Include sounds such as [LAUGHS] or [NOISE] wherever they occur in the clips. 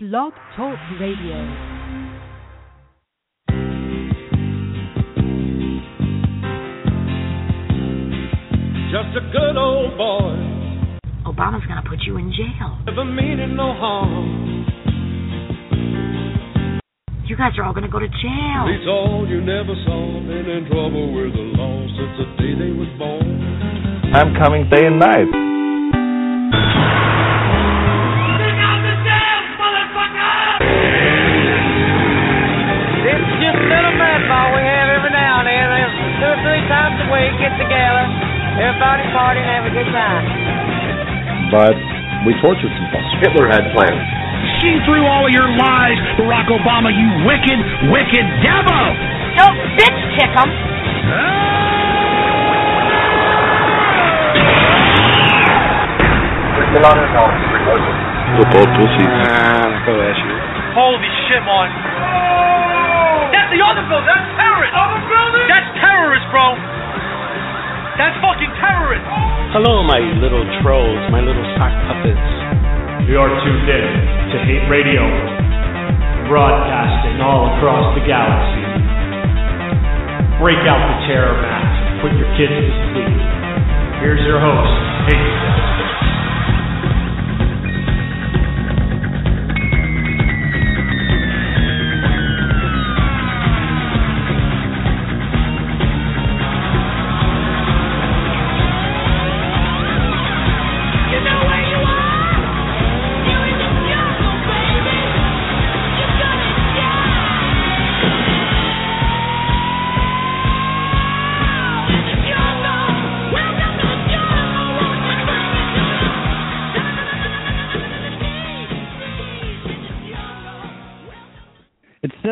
Blog Talk Radio. Just a good old boy. Obama's gonna put you in jail. Never meaning no harm. You guys are all gonna go to jail. Beats all you never saw. Been in trouble with the law since the day they was born. I'm coming day and night. But we tortured some folks. Hitler had plans. See through all of your lies, Barack Obama, you wicked, wicked devil! Don't bitch kick 'em. Football pussies. Holy shit, Martin. That's the other building. Hello, my little trolls, my little sock puppets. You are tuned in to Hate Radio, broadcasting all across the galaxy. Break out the terror mat, put your kids to sleep. Here's your host, Hate.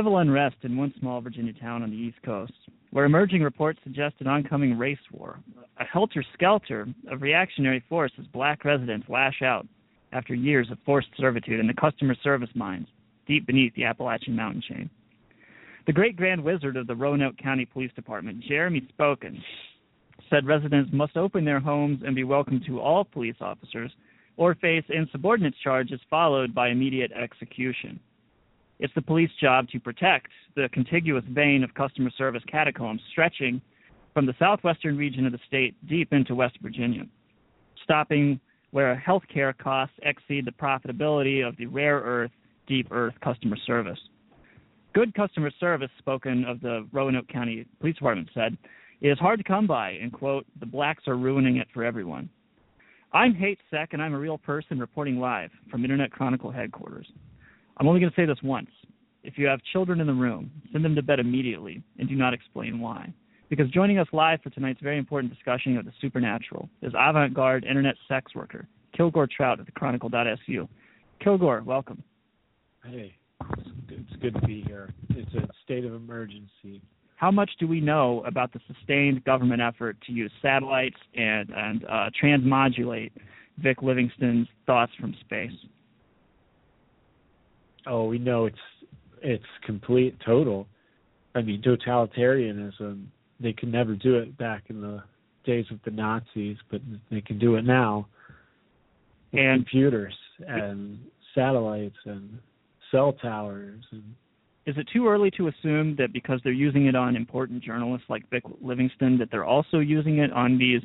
Civil unrest in one small Virginia town on the East Coast, where emerging reports suggest an oncoming race war, a helter skelter of reactionary force as black residents lash out after years of forced servitude in the customer service mines deep beneath the Appalachian mountain chain. The great grand wizard of the Roanoke County Police Department, Jeremy Spoken, said residents must open their homes and be welcome to all police officers or face insubordinate charges followed by immediate execution. It's the police job to protect the contiguous vein of customer service catacombs stretching from the southwestern region of the state deep into West Virginia, stopping where healthcare costs exceed the profitability of the rare earth, deep earth customer service. Good customer service, spoken of the Roanoke County Police Department, said, is hard to come by, and quote, the blacks are ruining it for everyone. I'm Hate Sec, and I'm a real person reporting live from Internet Chronicle headquarters. I'm only going to say this once. If you have children in the room, send them to bed immediately and do not explain why. Because joining us live for tonight's very important discussion of the supernatural is avant garde internet sex worker, Kilgore Trout of the Chronicle.su. Kilgore, welcome. Hey, it's good, it's good to be here. It's a state of emergency. How much do we know about the sustained government effort to use satellites and, and uh, transmodulate Vic Livingston's thoughts from space? Oh, we know it's it's complete total. I mean, totalitarianism. They could never do it back in the days of the Nazis, but they can do it now. And- computers and satellites and cell towers and Is it too early to assume that because they're using it on important journalists like Vic Livingston, that they're also using it on these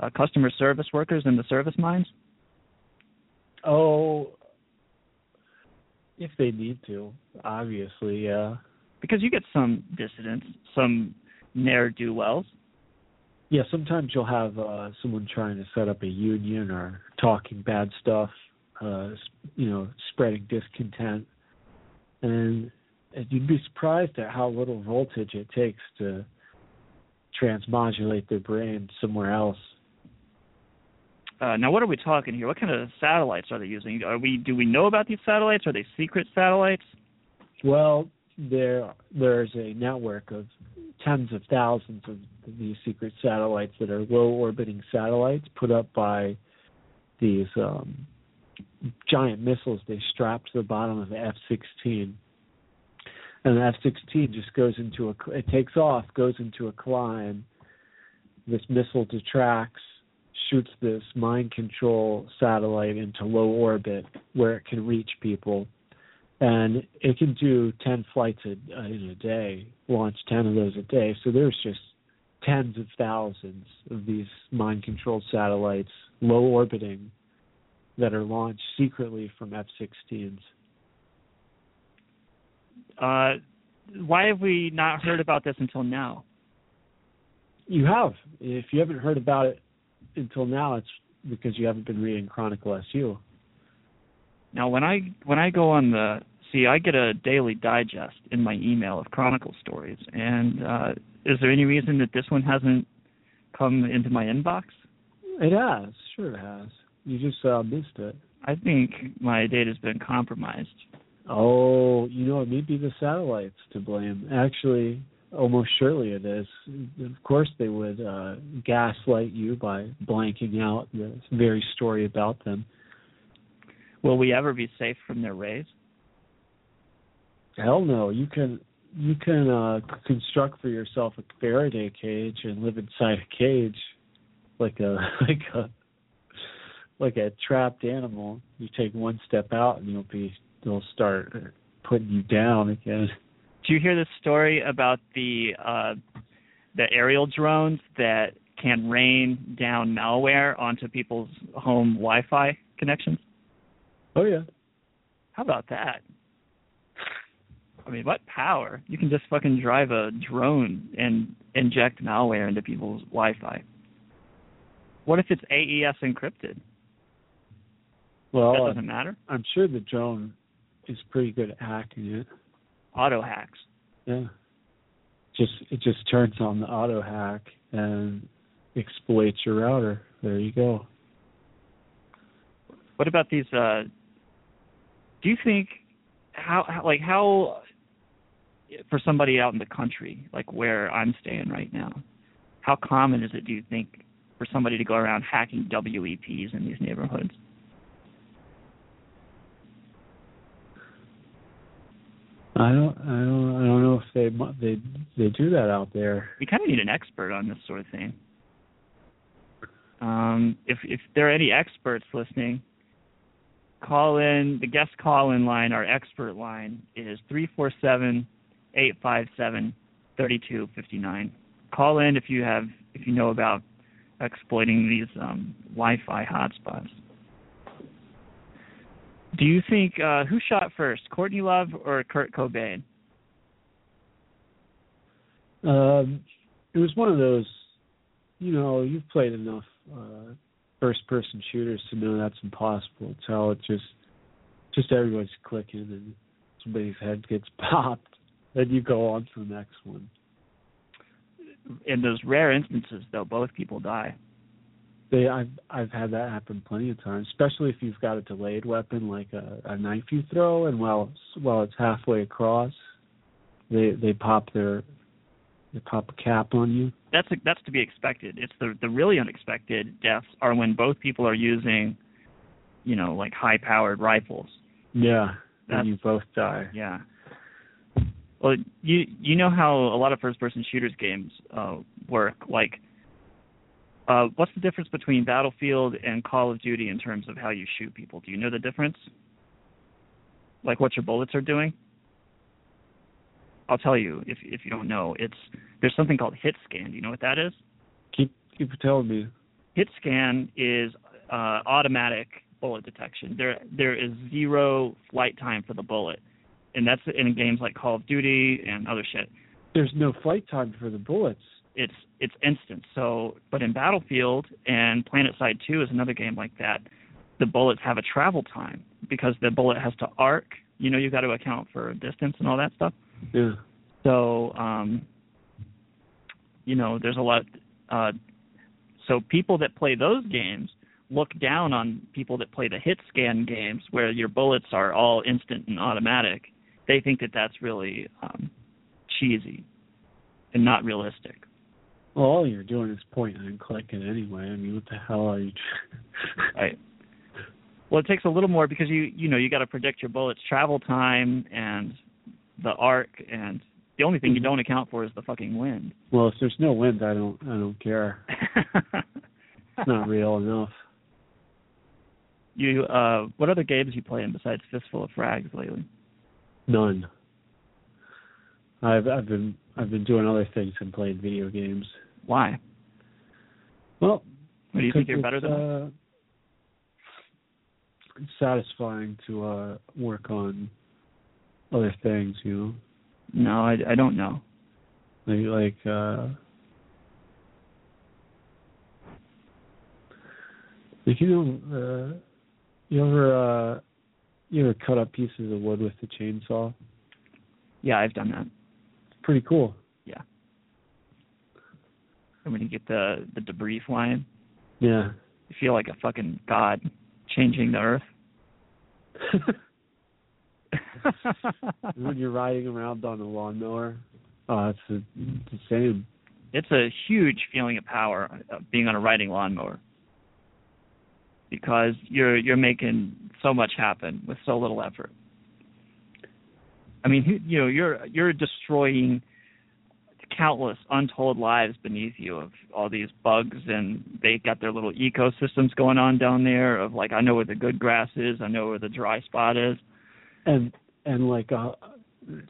uh, customer service workers in the service mines? oh, if they need to, obviously, yeah. Because you get some dissidents, some ne'er do wells. Yeah, sometimes you'll have uh, someone trying to set up a union or talking bad stuff, uh, you know, spreading discontent, and and you'd be surprised at how little voltage it takes to transmodulate their brain somewhere else. Uh, now, what are we talking here? What kind of satellites are they using? Are we do we know about these satellites? Are they secret satellites? Well, there there's a network of tens of thousands of these secret satellites that are low orbiting satellites put up by these um, giant missiles they strap to the bottom of the F-16. And the F-16 just goes into a it takes off, goes into a climb. This missile detracts, shoots this mind control satellite into low orbit where it can reach people and it can do 10 flights a, uh, in a day, launch 10 of those a day. So there's just tens of thousands of these mind controlled satellites, low orbiting, that are launched secretly from F 16s. Uh, why have we not heard about this until now? You have. If you haven't heard about it until now, it's because you haven't been reading Chronicle SU. Now, when I when I go on the see, I get a daily digest in my email of Chronicle stories, and uh, is there any reason that this one hasn't come into my inbox? It has, sure it has. You just uh, missed it. I think my data's been compromised. Oh, you know, it may be the satellites to blame. Actually, almost surely it is. Of course, they would uh, gaslight you by blanking out the very story about them. Will we ever be safe from their rays? Hell no. You can you can uh construct for yourself a Faraday cage and live inside a cage like a [LAUGHS] like a like a trapped animal. You take one step out and you'll be they'll start putting you down again. Do you hear the story about the uh the aerial drones that can rain down malware onto people's home Wi-Fi connections? Oh yeah. How about that? I mean, what power? You can just fucking drive a drone and inject malware into people's Wi-Fi. What if it's AES encrypted? Well, that doesn't matter. I'm sure the drone is pretty good at hacking it. Auto hacks. Yeah. Just it just turns on the auto hack and exploits your router. There you go. What about these? uh Do you think how, how like how for somebody out in the country, like where I'm staying right now, how common is it, do you think, for somebody to go around hacking WEPs in these neighborhoods? I don't, I don't, I don't know if they they they do that out there. We kind of need an expert on this sort of thing. Um, if if there are any experts listening, call in. The guest call in line, our expert line, is three four seven 857 3259. Call in if you have if you know about exploiting these um, Wi-Fi hotspots. Do you think uh, who shot first, Courtney Love or Kurt Cobain? Um, it was one of those. You know, you've played enough uh, first-person shooters to know that's impossible. It's how it just, just everybody's clicking and somebody's head gets [LAUGHS] popped then you go on to the next one. In those rare instances, though, both people die. They, I've I've had that happen plenty of times, especially if you've got a delayed weapon like a, a knife you throw, and while while it's halfway across, they they pop their they pop a cap on you. That's a, that's to be expected. It's the the really unexpected deaths are when both people are using, you know, like high powered rifles. Yeah, and you both die. Yeah. Well, you you know how a lot of first person shooters games uh, work. Like, uh, what's the difference between Battlefield and Call of Duty in terms of how you shoot people? Do you know the difference? Like what your bullets are doing? I'll tell you if if you don't know. It's there's something called hit scan. Do you know what that is? Keep keep telling me. Hit scan is uh, automatic bullet detection. There there is zero flight time for the bullet and that's in games like Call of Duty and other shit. There's no flight time for the bullets. It's it's instant. So, but in Battlefield and PlanetSide 2 is another game like that. The bullets have a travel time because the bullet has to arc. You know, you've got to account for distance and all that stuff. Yeah. So, um, you know, there's a lot. Uh, so people that play those games look down on people that play the hit scan games where your bullets are all instant and automatic they think that that's really um, cheesy and not realistic. Well, all you're doing is pointing and clicking anyway. I mean, what the hell are you? right. Well, it takes a little more because you you know you got to predict your bullet's travel time and the arc, and the only thing you don't account for is the fucking wind. Well, if there's no wind, I don't I don't care. [LAUGHS] it's not real enough. You uh, what other games you playing besides Fistful of Frags lately? None. I've I've been I've been doing other things and playing video games. Why? Well, What do you think you're better than? uh, it's satisfying to uh work on other things, you know. No, I, I don't know. Like like uh like you know uh you ever uh you ever cut up pieces of wood with the chainsaw? Yeah, I've done that. It's pretty cool. Yeah. When you get the the debris flying, Yeah. you feel like a fucking god changing the earth. [LAUGHS] when you're riding around on a lawnmower, oh it's, a, it's the same. it's a huge feeling of power uh, being on a riding lawnmower because you're you're making so much happen with so little effort. I mean, you know, you're you're destroying countless untold lives beneath you of all these bugs and they got their little ecosystems going on down there of like I know where the good grass is, I know where the dry spot is. And and like uh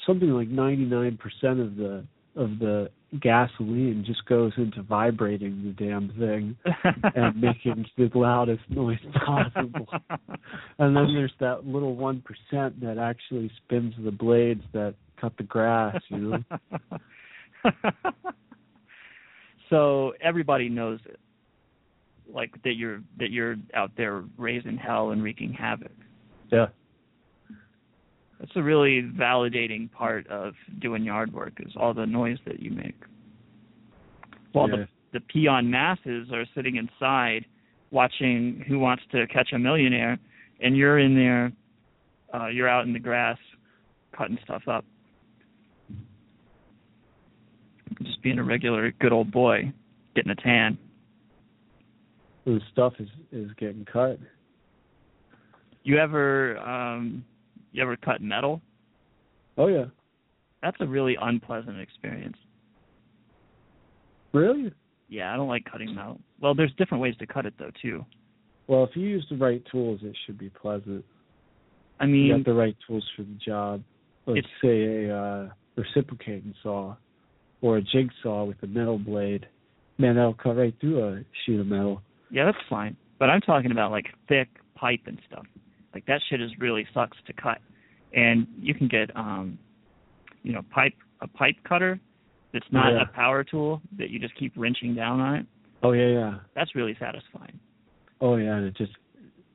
something like 99% of the of the gasoline just goes into vibrating the damn thing [LAUGHS] and making the loudest noise possible. And then there's that little one percent that actually spins the blades that cut the grass, you know. [LAUGHS] [LAUGHS] so everybody knows it. Like that you're that you're out there raising hell and wreaking havoc. Yeah. That's a really validating part of doing yard work is all the noise that you make. While Yeah. the the peon masses are sitting inside watching Who Wants to Catch a Millionaire, and you're in there, uh, you're out in the grass cutting stuff up. Just being a regular good old boy, getting a tan. The stuff is is getting cut. You ever um you ever cut metal? Oh yeah. That's a really unpleasant experience. Really? Yeah, I don't like cutting metal. Well, there's different ways to cut it though too. Well, if you use the right tools, it should be pleasant. I mean, you got the right tools for the job. Let's It's- say a uh, reciprocating saw or a jigsaw with a metal blade. Man, that'll cut right through a sheet of metal. yeah, that's fine. But I'm talking about like thick pipe and stuff. Like that shit is really sucks to cut. And you can get um you know, pipe a pipe cutter that's not Yeah. a power tool that you just keep wrenching down on it. Oh yeah, yeah. That's really satisfying. Oh yeah, and it just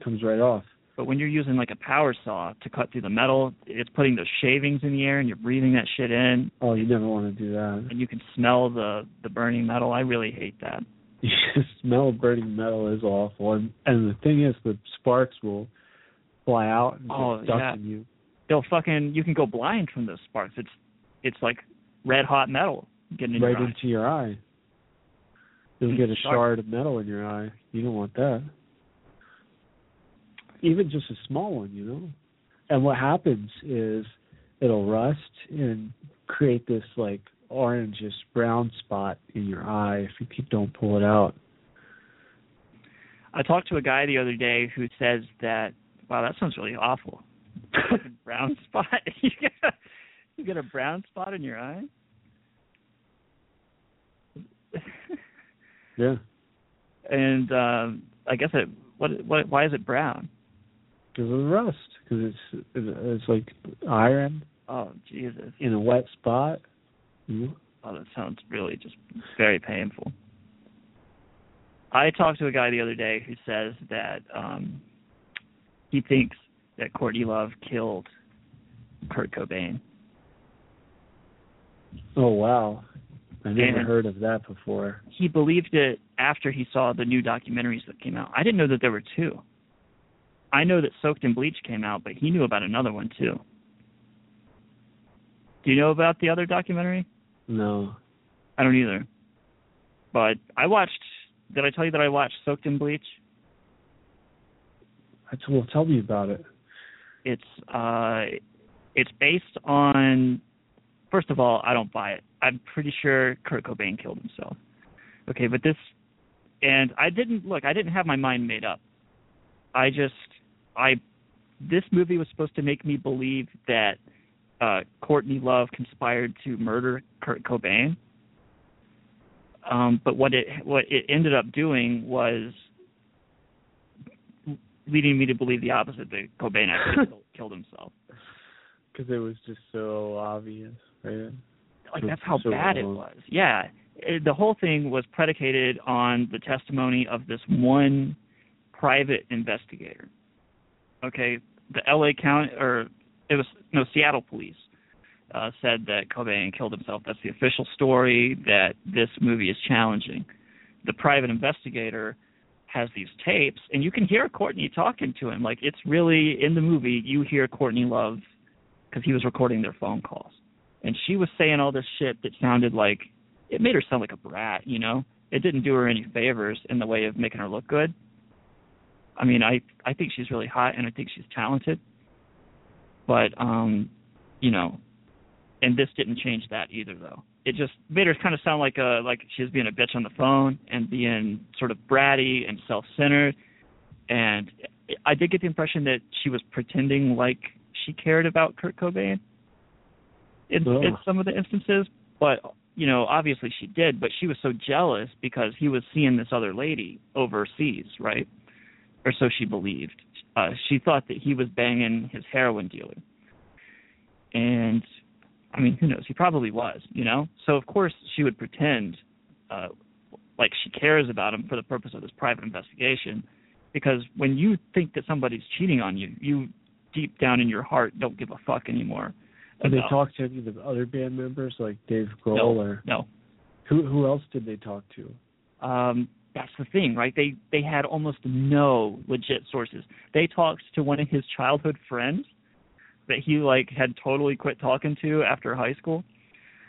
comes right off. But when you're using like a power saw to cut through the metal, it's putting those shavings in the air and you're breathing that shit in Oh, you never want to do that. and you can smell the the burning metal. I really hate that. [LAUGHS] You just smell burning metal is awful, and and the thing is, the sparks will fly out and Oh, get stuck yeah. in you. They'll fucking you can go blind from those sparks. It's it's like red hot metal getting in right your eye. into your eye. You'll get a shard of metal in your eye. You don't want that. Even just a small one, you know. And what happens is it'll rust and create this like orangish brown spot in your eye if you keep, don't pull it out. I talked to a guy the other day who says that wow, that sounds really awful. [LAUGHS] Brown spot. [LAUGHS] you get a, you get a brown spot in your eye. Yeah, and um I guess it what what why is it brown? Because of rust. Because it's it's like iron Oh Jesus. in a wet spot. Know? Oh, that sounds really just very painful. I talked to a guy the other day who says that um he thinks that Courtney Love killed Kurt Cobain. Oh wow, I never And- heard of that before. He believed it after he saw the new documentaries that came out. I didn't know that there were two. I know that Soaked in Bleach came out, but he knew about another one too. Do you know about the other documentary? No. I don't either. But I watched. Did I tell you that I watched Soaked in Bleach? That's well. Tell me about it. It's uh, it's based on. First of all, I don't buy it. I'm pretty sure Kurt Cobain killed himself. Okay, but this, and I didn't look. I didn't have my mind made up. I just, I, this movie was supposed to make me believe that uh, Courtney Love conspired to murder Kurt Cobain. Um, but what it what it ended up doing was leading me to believe the opposite that Cobain actually [LAUGHS] killed, himself. Because it was just so obvious, right? Like that's how So bad it was. Yeah, it, the whole thing was predicated on the testimony of this one private investigator. Okay, the L.A. County or it was no Seattle police uh, said that Cobain killed himself. That's the official story that this movie is challenging. The private investigator has these tapes, and you can hear Courtney talking to him. Like it's really in the movie. You hear Courtney Love because he was recording their phone calls, and she was saying all this shit that sounded like it made her sound like a brat. You know, it didn't do her any favors in the way of making her look good. I mean, I I think she's really hot, and I think she's talented, but um, you know, and this didn't change that either though. It just made her kind of sound like a like she was being a bitch on the phone and being sort of bratty and self-centered. And I did get the impression that she was pretending like she cared about Kurt Cobain in, Oh. in some of the instances, but you know, obviously she did. But she was so jealous because he was seeing this other lady overseas, right? Or so she believed. Uh, she thought that he was banging his heroin dealer, and I mean, who knows? He probably was, you know. So of course she would pretend uh, like she cares about him for the purpose of this private investigation, because when you think that somebody's cheating on you, you deep down in your heart don't give a fuck anymore. Did they talk to any of the other band members, like Dave Grohl No, or no. who? Who else did they talk to? um that's the thing right? They they had almost no legit sources. They talked to one of his childhood friends that he like had totally quit talking to after high school.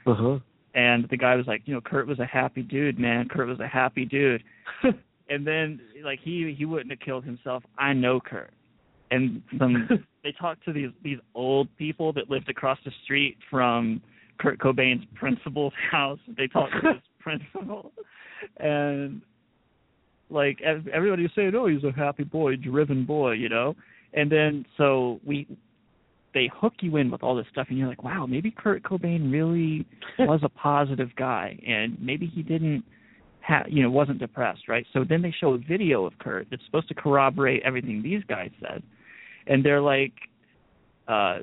Uh huh. and the guy was like you know kurt was a happy dude man. Kurt was a happy dude. [LAUGHS] And then like he he wouldn't have killed himself. I know kurt. And some [LAUGHS] they talked to these these old people that lived across the street from kurt cobain's principal's [LAUGHS] house. They talked to his principal. And like ev- everybody was saying oh he's a happy boy driven boy you know? And then so we they hook you in with all this stuff and you're like wow maybe kurt cobain really [LAUGHS] was a positive guy and maybe he didn't ha you know wasn't depressed right? So then they show a video of kurt that's supposed to corroborate everything these guys said. And they're like uh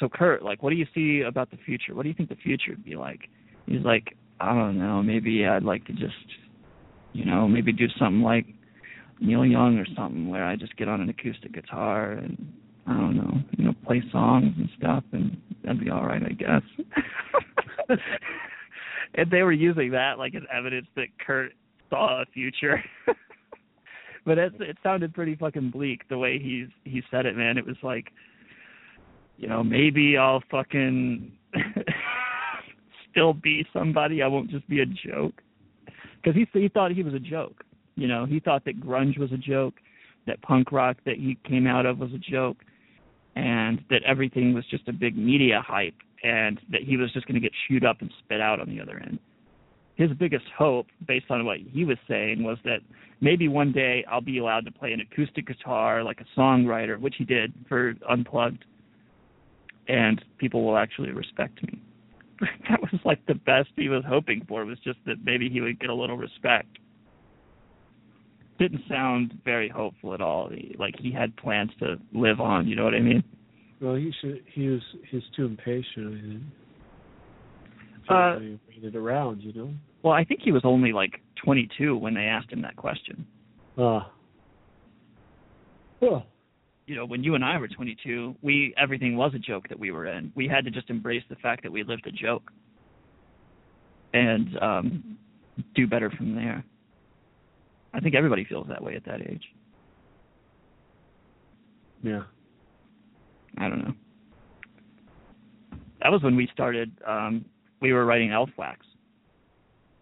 so kurt like what do you see about the future? What do you think the future would be like? He's like i don't know maybe i'd like to just you know maybe do something like neil young or something where i just get on an acoustic guitar and i don't know you know play songs and stuff and that'd be all right i guess. [LAUGHS] And they were using that like as evidence that kurt saw a future. [LAUGHS] But it it sounded pretty fucking bleak the way he's he said it man. It was like you know maybe i'll fucking [LAUGHS] still be somebody. I won't just be a joke because he he thought he was a joke you know he thought that grunge was a joke that punk rock that he came out of was a joke and that everything was just a big media hype and that he was just going to get chewed up and spit out on the other end his biggest hope, based on what he was saying, was that maybe one day I'll be allowed to play an acoustic guitar like a songwriter, which he did for Unplugged, and people will actually respect me. [LAUGHS] that was like the best he was hoping for was just that maybe he would get a little respect. Didn't sound very hopeful at all. He, like he had plans to live on. You know what I mean? Well, he should. He was. He's too impatient. I think. Uh, he waited around, you know. Well, I think he was only like 22 when they asked him that question. Ah. Well, you know, when you and I were 22, we everything was a joke that we were in. We had to just embrace the fact that we lived a joke and um do better from there. I think everybody feels that way at that age. yeah. I don't know. That was when we started um we were writing Elf Wax.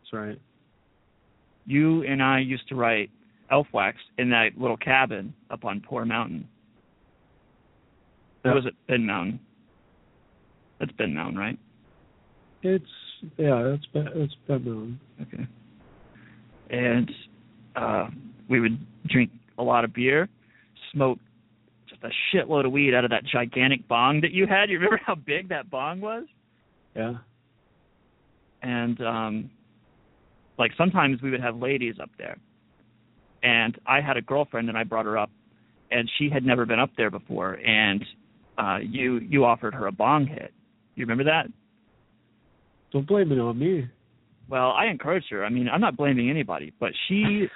That's right. You and I used to write Elf Wax in that little cabin up on Poor Mountain. Or was it Ben Mountain? That's Ben Mountain, right? It's yeah. It's been it's been known. Okay. And uh we would drink a lot of beer, smoke just a shitload of weed out of that gigantic bong that you had. You remember how big that bong was? Yeah. And um like sometimes we would have ladies up there. And I had a girlfriend and I brought her up and she had never been up there before and uh you you offered her a bong hit. You remember that? Don't blame it on me. Well, I encouraged her. I mean, I'm not blaming anybody, but she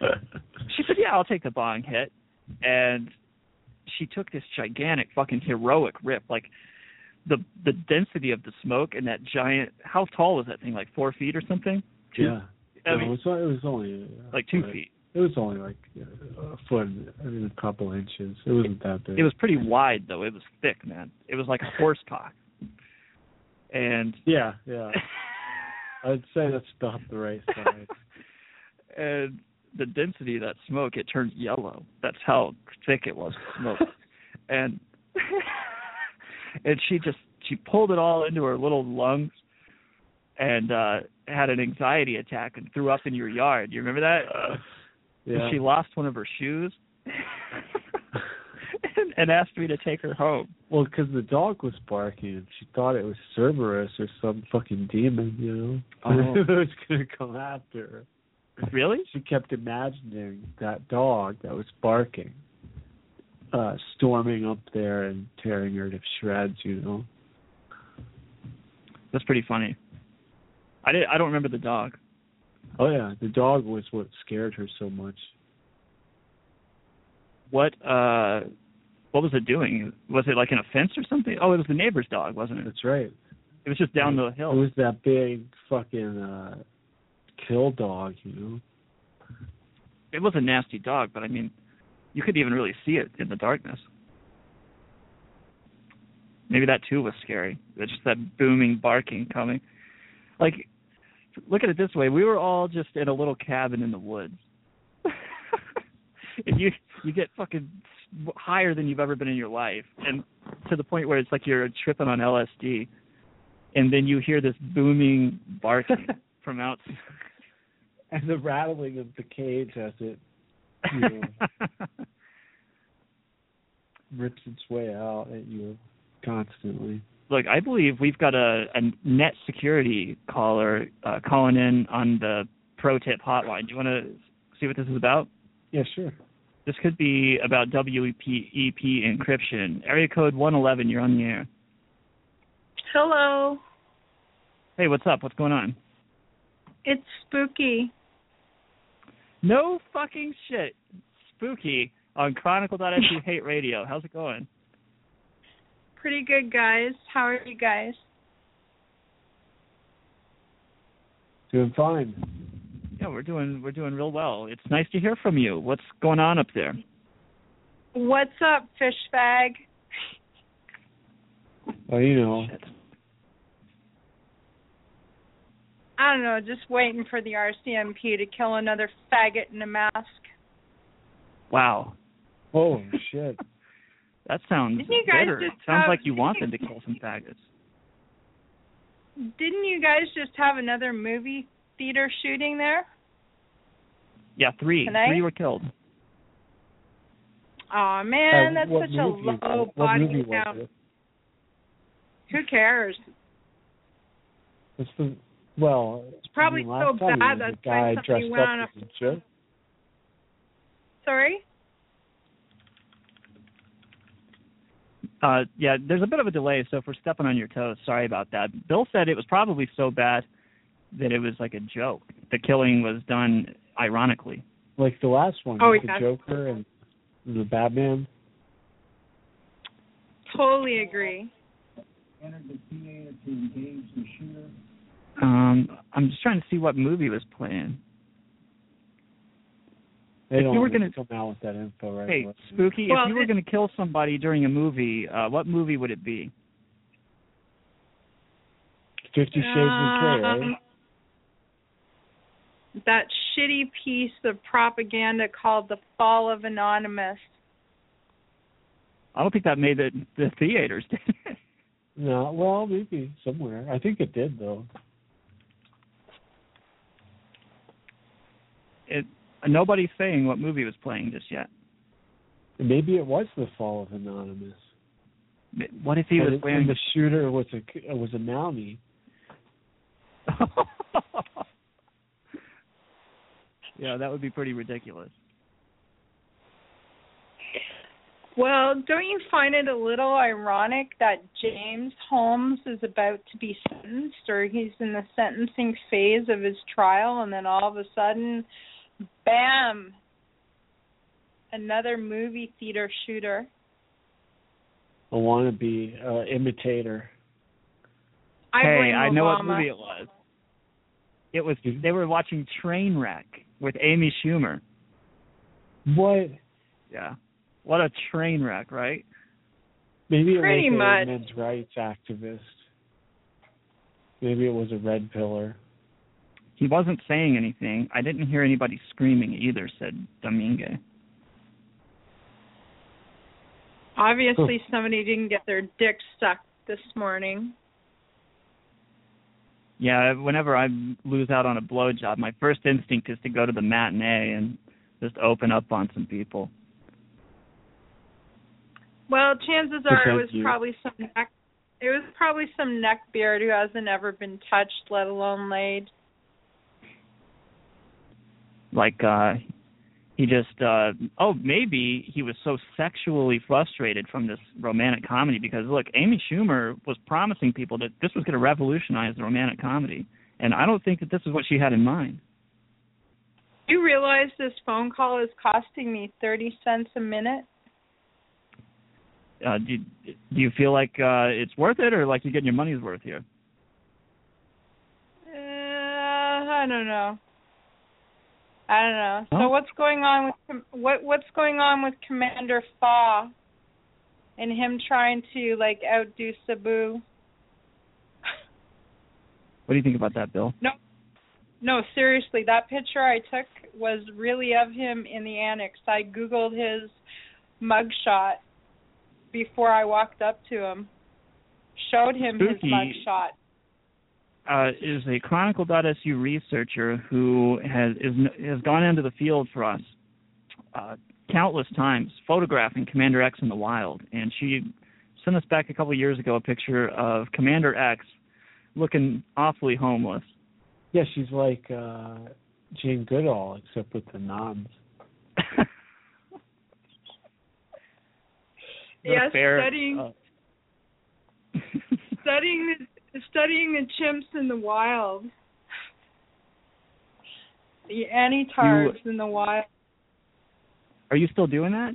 [LAUGHS] she said, "Yeah, I'll take the bong hit." And she took this gigantic fucking heroic rip like the the density of the smoke and that giant how tall was that thing like 4 feet or something? Yeah. I mean, it was, it was only uh, like 2 foot. feet. It was only like uh, a foot, I mean, a couple inches. It wasn't that big. It was pretty wide though. It was thick, man. It was like a horse [LAUGHS] cock. And Yeah, yeah. [LAUGHS] I'd say that's about the right size. [LAUGHS] and the density of that smoke, it turned yellow. That's how thick it was smoke. and and she just she pulled it all into her little lungs and uh had an anxiety attack and threw up in your yard. You remember that? Yeah. She lost one of her shoes [LAUGHS] and, and asked me to take her home. Well, because the dog was barking, and she thought it was Cerberus or some fucking demon, you know, Oh. [LAUGHS] that was gonna come after her. Really? She kept imagining that dog that was barking, uh, storming up there and tearing her to shreds, you know. That's pretty funny. I did I don't remember the dog. Oh yeah, the dog was what scared her so much. What uh what was it doing? Was it like an offense or something? Oh, it was the neighbor's dog, wasn't it? That's right. It was just down the hill. It was that big fucking uh kill dog, you know. It was a nasty dog, but I mean, you couldn't even really see it in the darkness. Maybe that too was scary. It's just that booming barking coming. Like, look at it this way: we were all just in a little cabin in the woods, [LAUGHS] and you you get fucking higher than you've ever been in your life, and to the point where it's like you're tripping on LSD, and then you hear this booming barking [LAUGHS] from out, [LAUGHS] And the rattling of the cage as it you know, rips its way out at you constantly. Look, I believe we've got a, a net security caller uh, calling in on the pro tip hotline. Do you want to see what this is about? Yeah, sure. This could be about WEP encryption. Area code 111, you're on the air. Hello. Hey, what's up? What's going on? It's spooky. No fucking shit. Spooky on Chronicle.su Hate Radio. How's it going? Pretty good, guys. How are you guys? Doing fine. Yeah, we're doing we're doing real well. It's nice to hear from you. What's going on up there? What's up, fish bag? Well, you know, I don't know, just waiting for the RCMP to kill another faggot in a mask. Wow. oh shit. That sounds Didn't you guys bitter. just Sounds like you want them to [LAUGHS] kill some faggots. Didn't you guys just have another movie theater shooting there? Yeah, three. Tonight? Three were killed. Aw uh, man, that's such a low body count. Who cares? It's the well. It's probably I mean, so bad that's guy dressed up as a. Sorry? Uh, yeah, there's a bit of a delay, so if we're stepping on your toes, sorry about that. Bill said it was probably so bad that it was like a joke. The killing was done ironically. Like the last one, Oh, with yeah. the Joker and the Batman. Totally agree. Um, I'm just trying to see what movie was playing. They If you were gonna- come out with that info right Hey, away. Spooky, Well, if you were going to kill somebody during a movie, uh, what movie would it be? Fifty Shades of Grey, right? Um, That shitty piece of propaganda called The Fall of Anonymous. I don't think that made the the theaters. [LAUGHS] No, well, maybe somewhere. I think it did though. it nobody's saying what movie was playing just yet. Maybe it was the fall of Anonymous. What if he and was it- wearing and the shooter was a was a Mountie? [LAUGHS] yeah, that would be pretty ridiculous. Well, don't you find it a little ironic that James Holmes is about to be sentenced or he's in the sentencing phase of his trial and then all of a sudden bam another movie theater shooter. A wannabe uh, imitator. I hey, I know what movie it was. It was they were watching Trainwreck with Amy Schumer. What? Yeah. What a train wreck, right? Maybe it Pretty was much. a men's rights activist. Maybe it was a red pillar. He wasn't saying anything. I didn't hear anybody screaming either, said Domingue. Obviously somebody didn't get their dick sucked this morning. Yeah, whenever I lose out on a blowjob, my first instinct is to go to the matinee and just open up on some people. Well, chances are it was you- probably some neck it was probably some neckbeard who hasn't ever been touched, let alone laid. Like uh he just uh oh maybe he was so sexually frustrated from this romantic comedy because look, Amy Schumer was promising people that this was going to revolutionize the romantic comedy, and I don't think that this is what she had in mind. You realize this phone call is costing me thirty cents a minute? Uh, do, do you feel like uh, it's worth it, or like you're getting your money's worth here? Uh, I don't know. I don't know. So what's going on with Com- what what's going on with Commander Fa and him trying to like outdo Sabu? What do you think about that, Bill? No, no, seriously, that picture I took was really of him in the annex. I googled his mugshot before I walked up to him. Showed him his Spooky. mugshot. Uh, is a Chronicle.su researcher who has is, has gone into the field for us uh, countless times, photographing Commander X in the wild, and she sent us back a couple of years ago a picture of Commander X looking awfully homeless. Yeah, she's like uh Jane Goodall, except with the noms. Not a Yes, fair, studying uh, studying the studying the chimps in the wild. The anitars in the wild. Are you still doing that?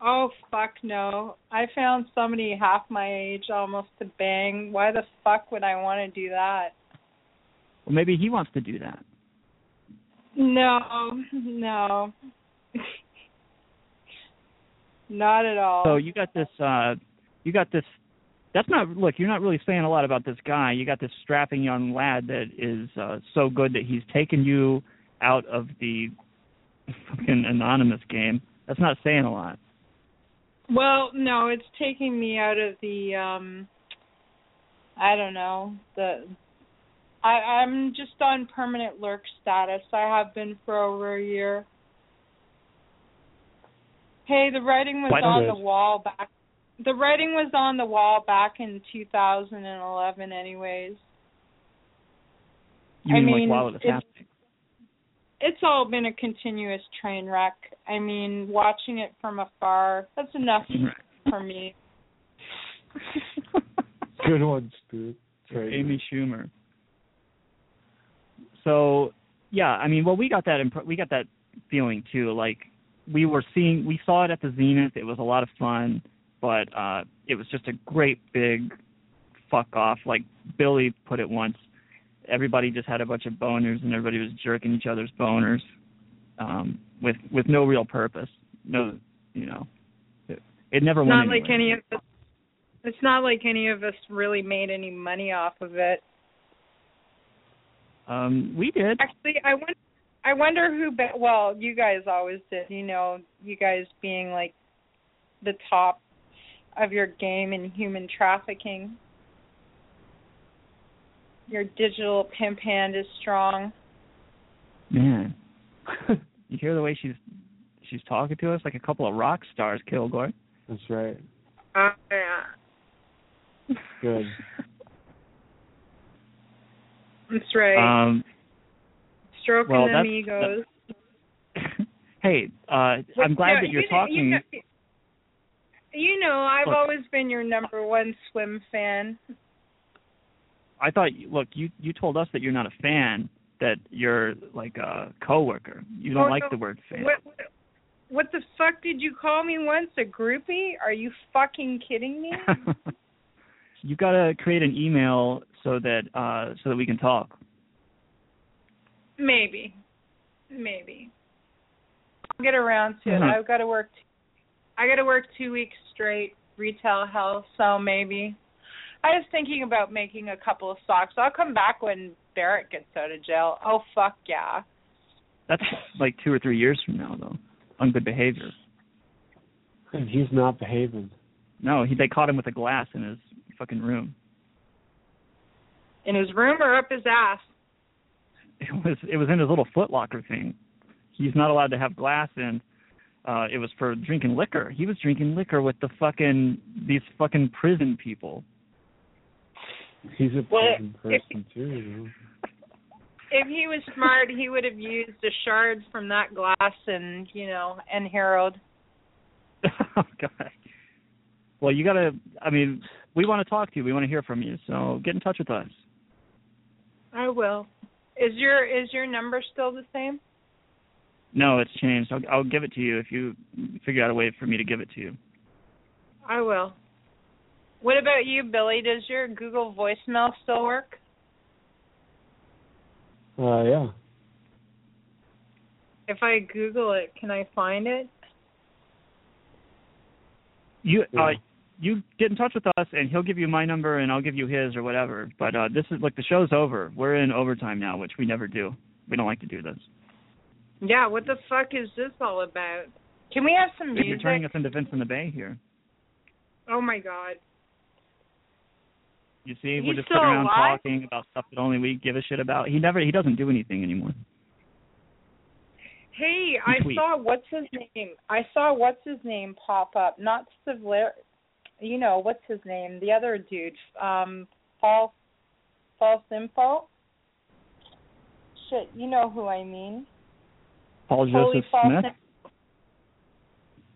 Oh fuck no. I found somebody half my age almost to bang. Why the fuck would I want to do that? Well, maybe he wants to do that. No, no. [LAUGHS] Not at all. So you got this uh you got this that's not look, you're not really saying a lot about this guy. You got this strapping young lad that is uh so good that he's taken you out of the fucking anonymous game. That's not saying a lot. Well, no, it's taking me out of the um I don't know, the I I'm just on permanent lurk status. I have been for over a year. Hey, the writing was Quite on good. the wall back the writing was on the wall back in 2011 anyways. You I mean, mean, like while it was it's- happening. It's all been a continuous train wreck. I mean, watching it from afar, that's enough for me. [LAUGHS] Good one, Spook. Very Amy Schumer. So yeah, I mean, well, we got that imp- we got that feeling too. Like we were seeing, we saw it at the Zenith. It was a lot of fun, but uh it was just a great big fuck off. Like Billy put it once, everybody just had a bunch of boners and everybody was jerking each other's boners, um, with with no real purpose. No, you know, it, it never It's went not like any of us. It's not like any of us really made any money off of it. Um, we did. Actually, I wonder. I wonder who. Be- well, you guys always did. You know, you guys being like the top of your game in human trafficking. Your digital pimp hand is strong. Man, [LAUGHS] you hear the way she's she's talking to us like a couple of rock stars, Kilgore. That's right. Oh yeah. Good. That's right. Um, Stroking well, them that's- egos. [LAUGHS] hey, uh, I'm glad Yeah, that you're you talking. You know, you know, I've Look. always been your number one swim fan. I thought, look, you you told us that you're not a fan, that you're like a coworker. You don't Oh, like no. the word fan. What, what what the fuck did you call me once? A groupie? Are you fucking kidding me? [LAUGHS] You've got to create an email so that uh so that we can talk. Maybe, maybe. I'll get around to it. I've got to work. I got to work two weeks straight retail health, so maybe. I was thinking about making a couple of socks. I'll come back when Barrett gets out of jail. Oh fuck yeah! That's like two or three years from now, though. On good behavior. And he's not behaving. No, he they caught him with a glass in his fucking room. In his room or up his ass? It was it was in his little Foot Locker thing. He's not allowed to have glass in. Uh, it was for drinking liquor. He was drinking liquor with the fucking these fucking prison people. He's a Well, prison if- person too. If he was smart, he would have used the shards from that glass and you know and Harold. [LAUGHS] oh God. Well, you gotta. I mean, we want to talk to you. We want to hear from you. So get in touch with us. I will. Is your is your number still the same? No, it's changed. I'll, I'll give it to you if you figure out a way for me to give it to you. I will. What about you, Billy? Does your Google voicemail still work? Uh, yeah. If I Google it, can I find it? You uh, you get in touch with us, and he'll give you my number, and I'll give you his or whatever. But uh this is like the show's over. We're in overtime now, which we never do. We don't like to do this. Yeah, what the fuck is this all about? Can we have some music? You're turning us into Vince in the Bay here. Oh my god. You see, He's we're just sitting around alive? talking about stuff that only we give a shit about. He never, he doesn't do anything anymore. Hey, I saw what's his name? I saw what's his name pop up. Not Sivler, you know what's his name? The other dude, um, false, false info. Shit, you know who I mean. Paul Joseph false Smith. info.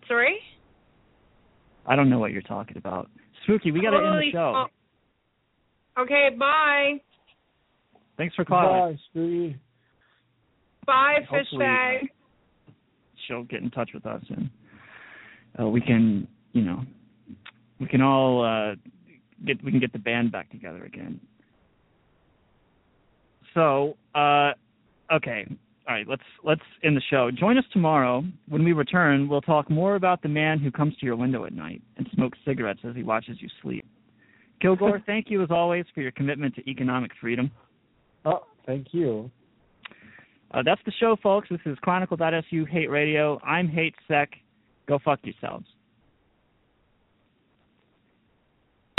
Sorry. I don't know what you're talking about. Spooky, we got to end the show. fa- Okay, bye. Thanks for calling. Bye, Spooky. Bye, fish Hopefully, bag. She'll get in touch with us, and uh, we can, you know, we can all uh, get we can get the band back together again. So, uh, okay, all right, let's let's end the show. Join us tomorrow when we return. We'll talk more about the man who comes to your window at night and smokes cigarettes as he watches you sleep. Kilgoar, [LAUGHS] thank you as always for your commitment to economic freedom. Oh, thank you. Uh, that's the show, folks. This is Chronicle.su Hate Radio. I'm Hate Sec. Go fuck yourselves.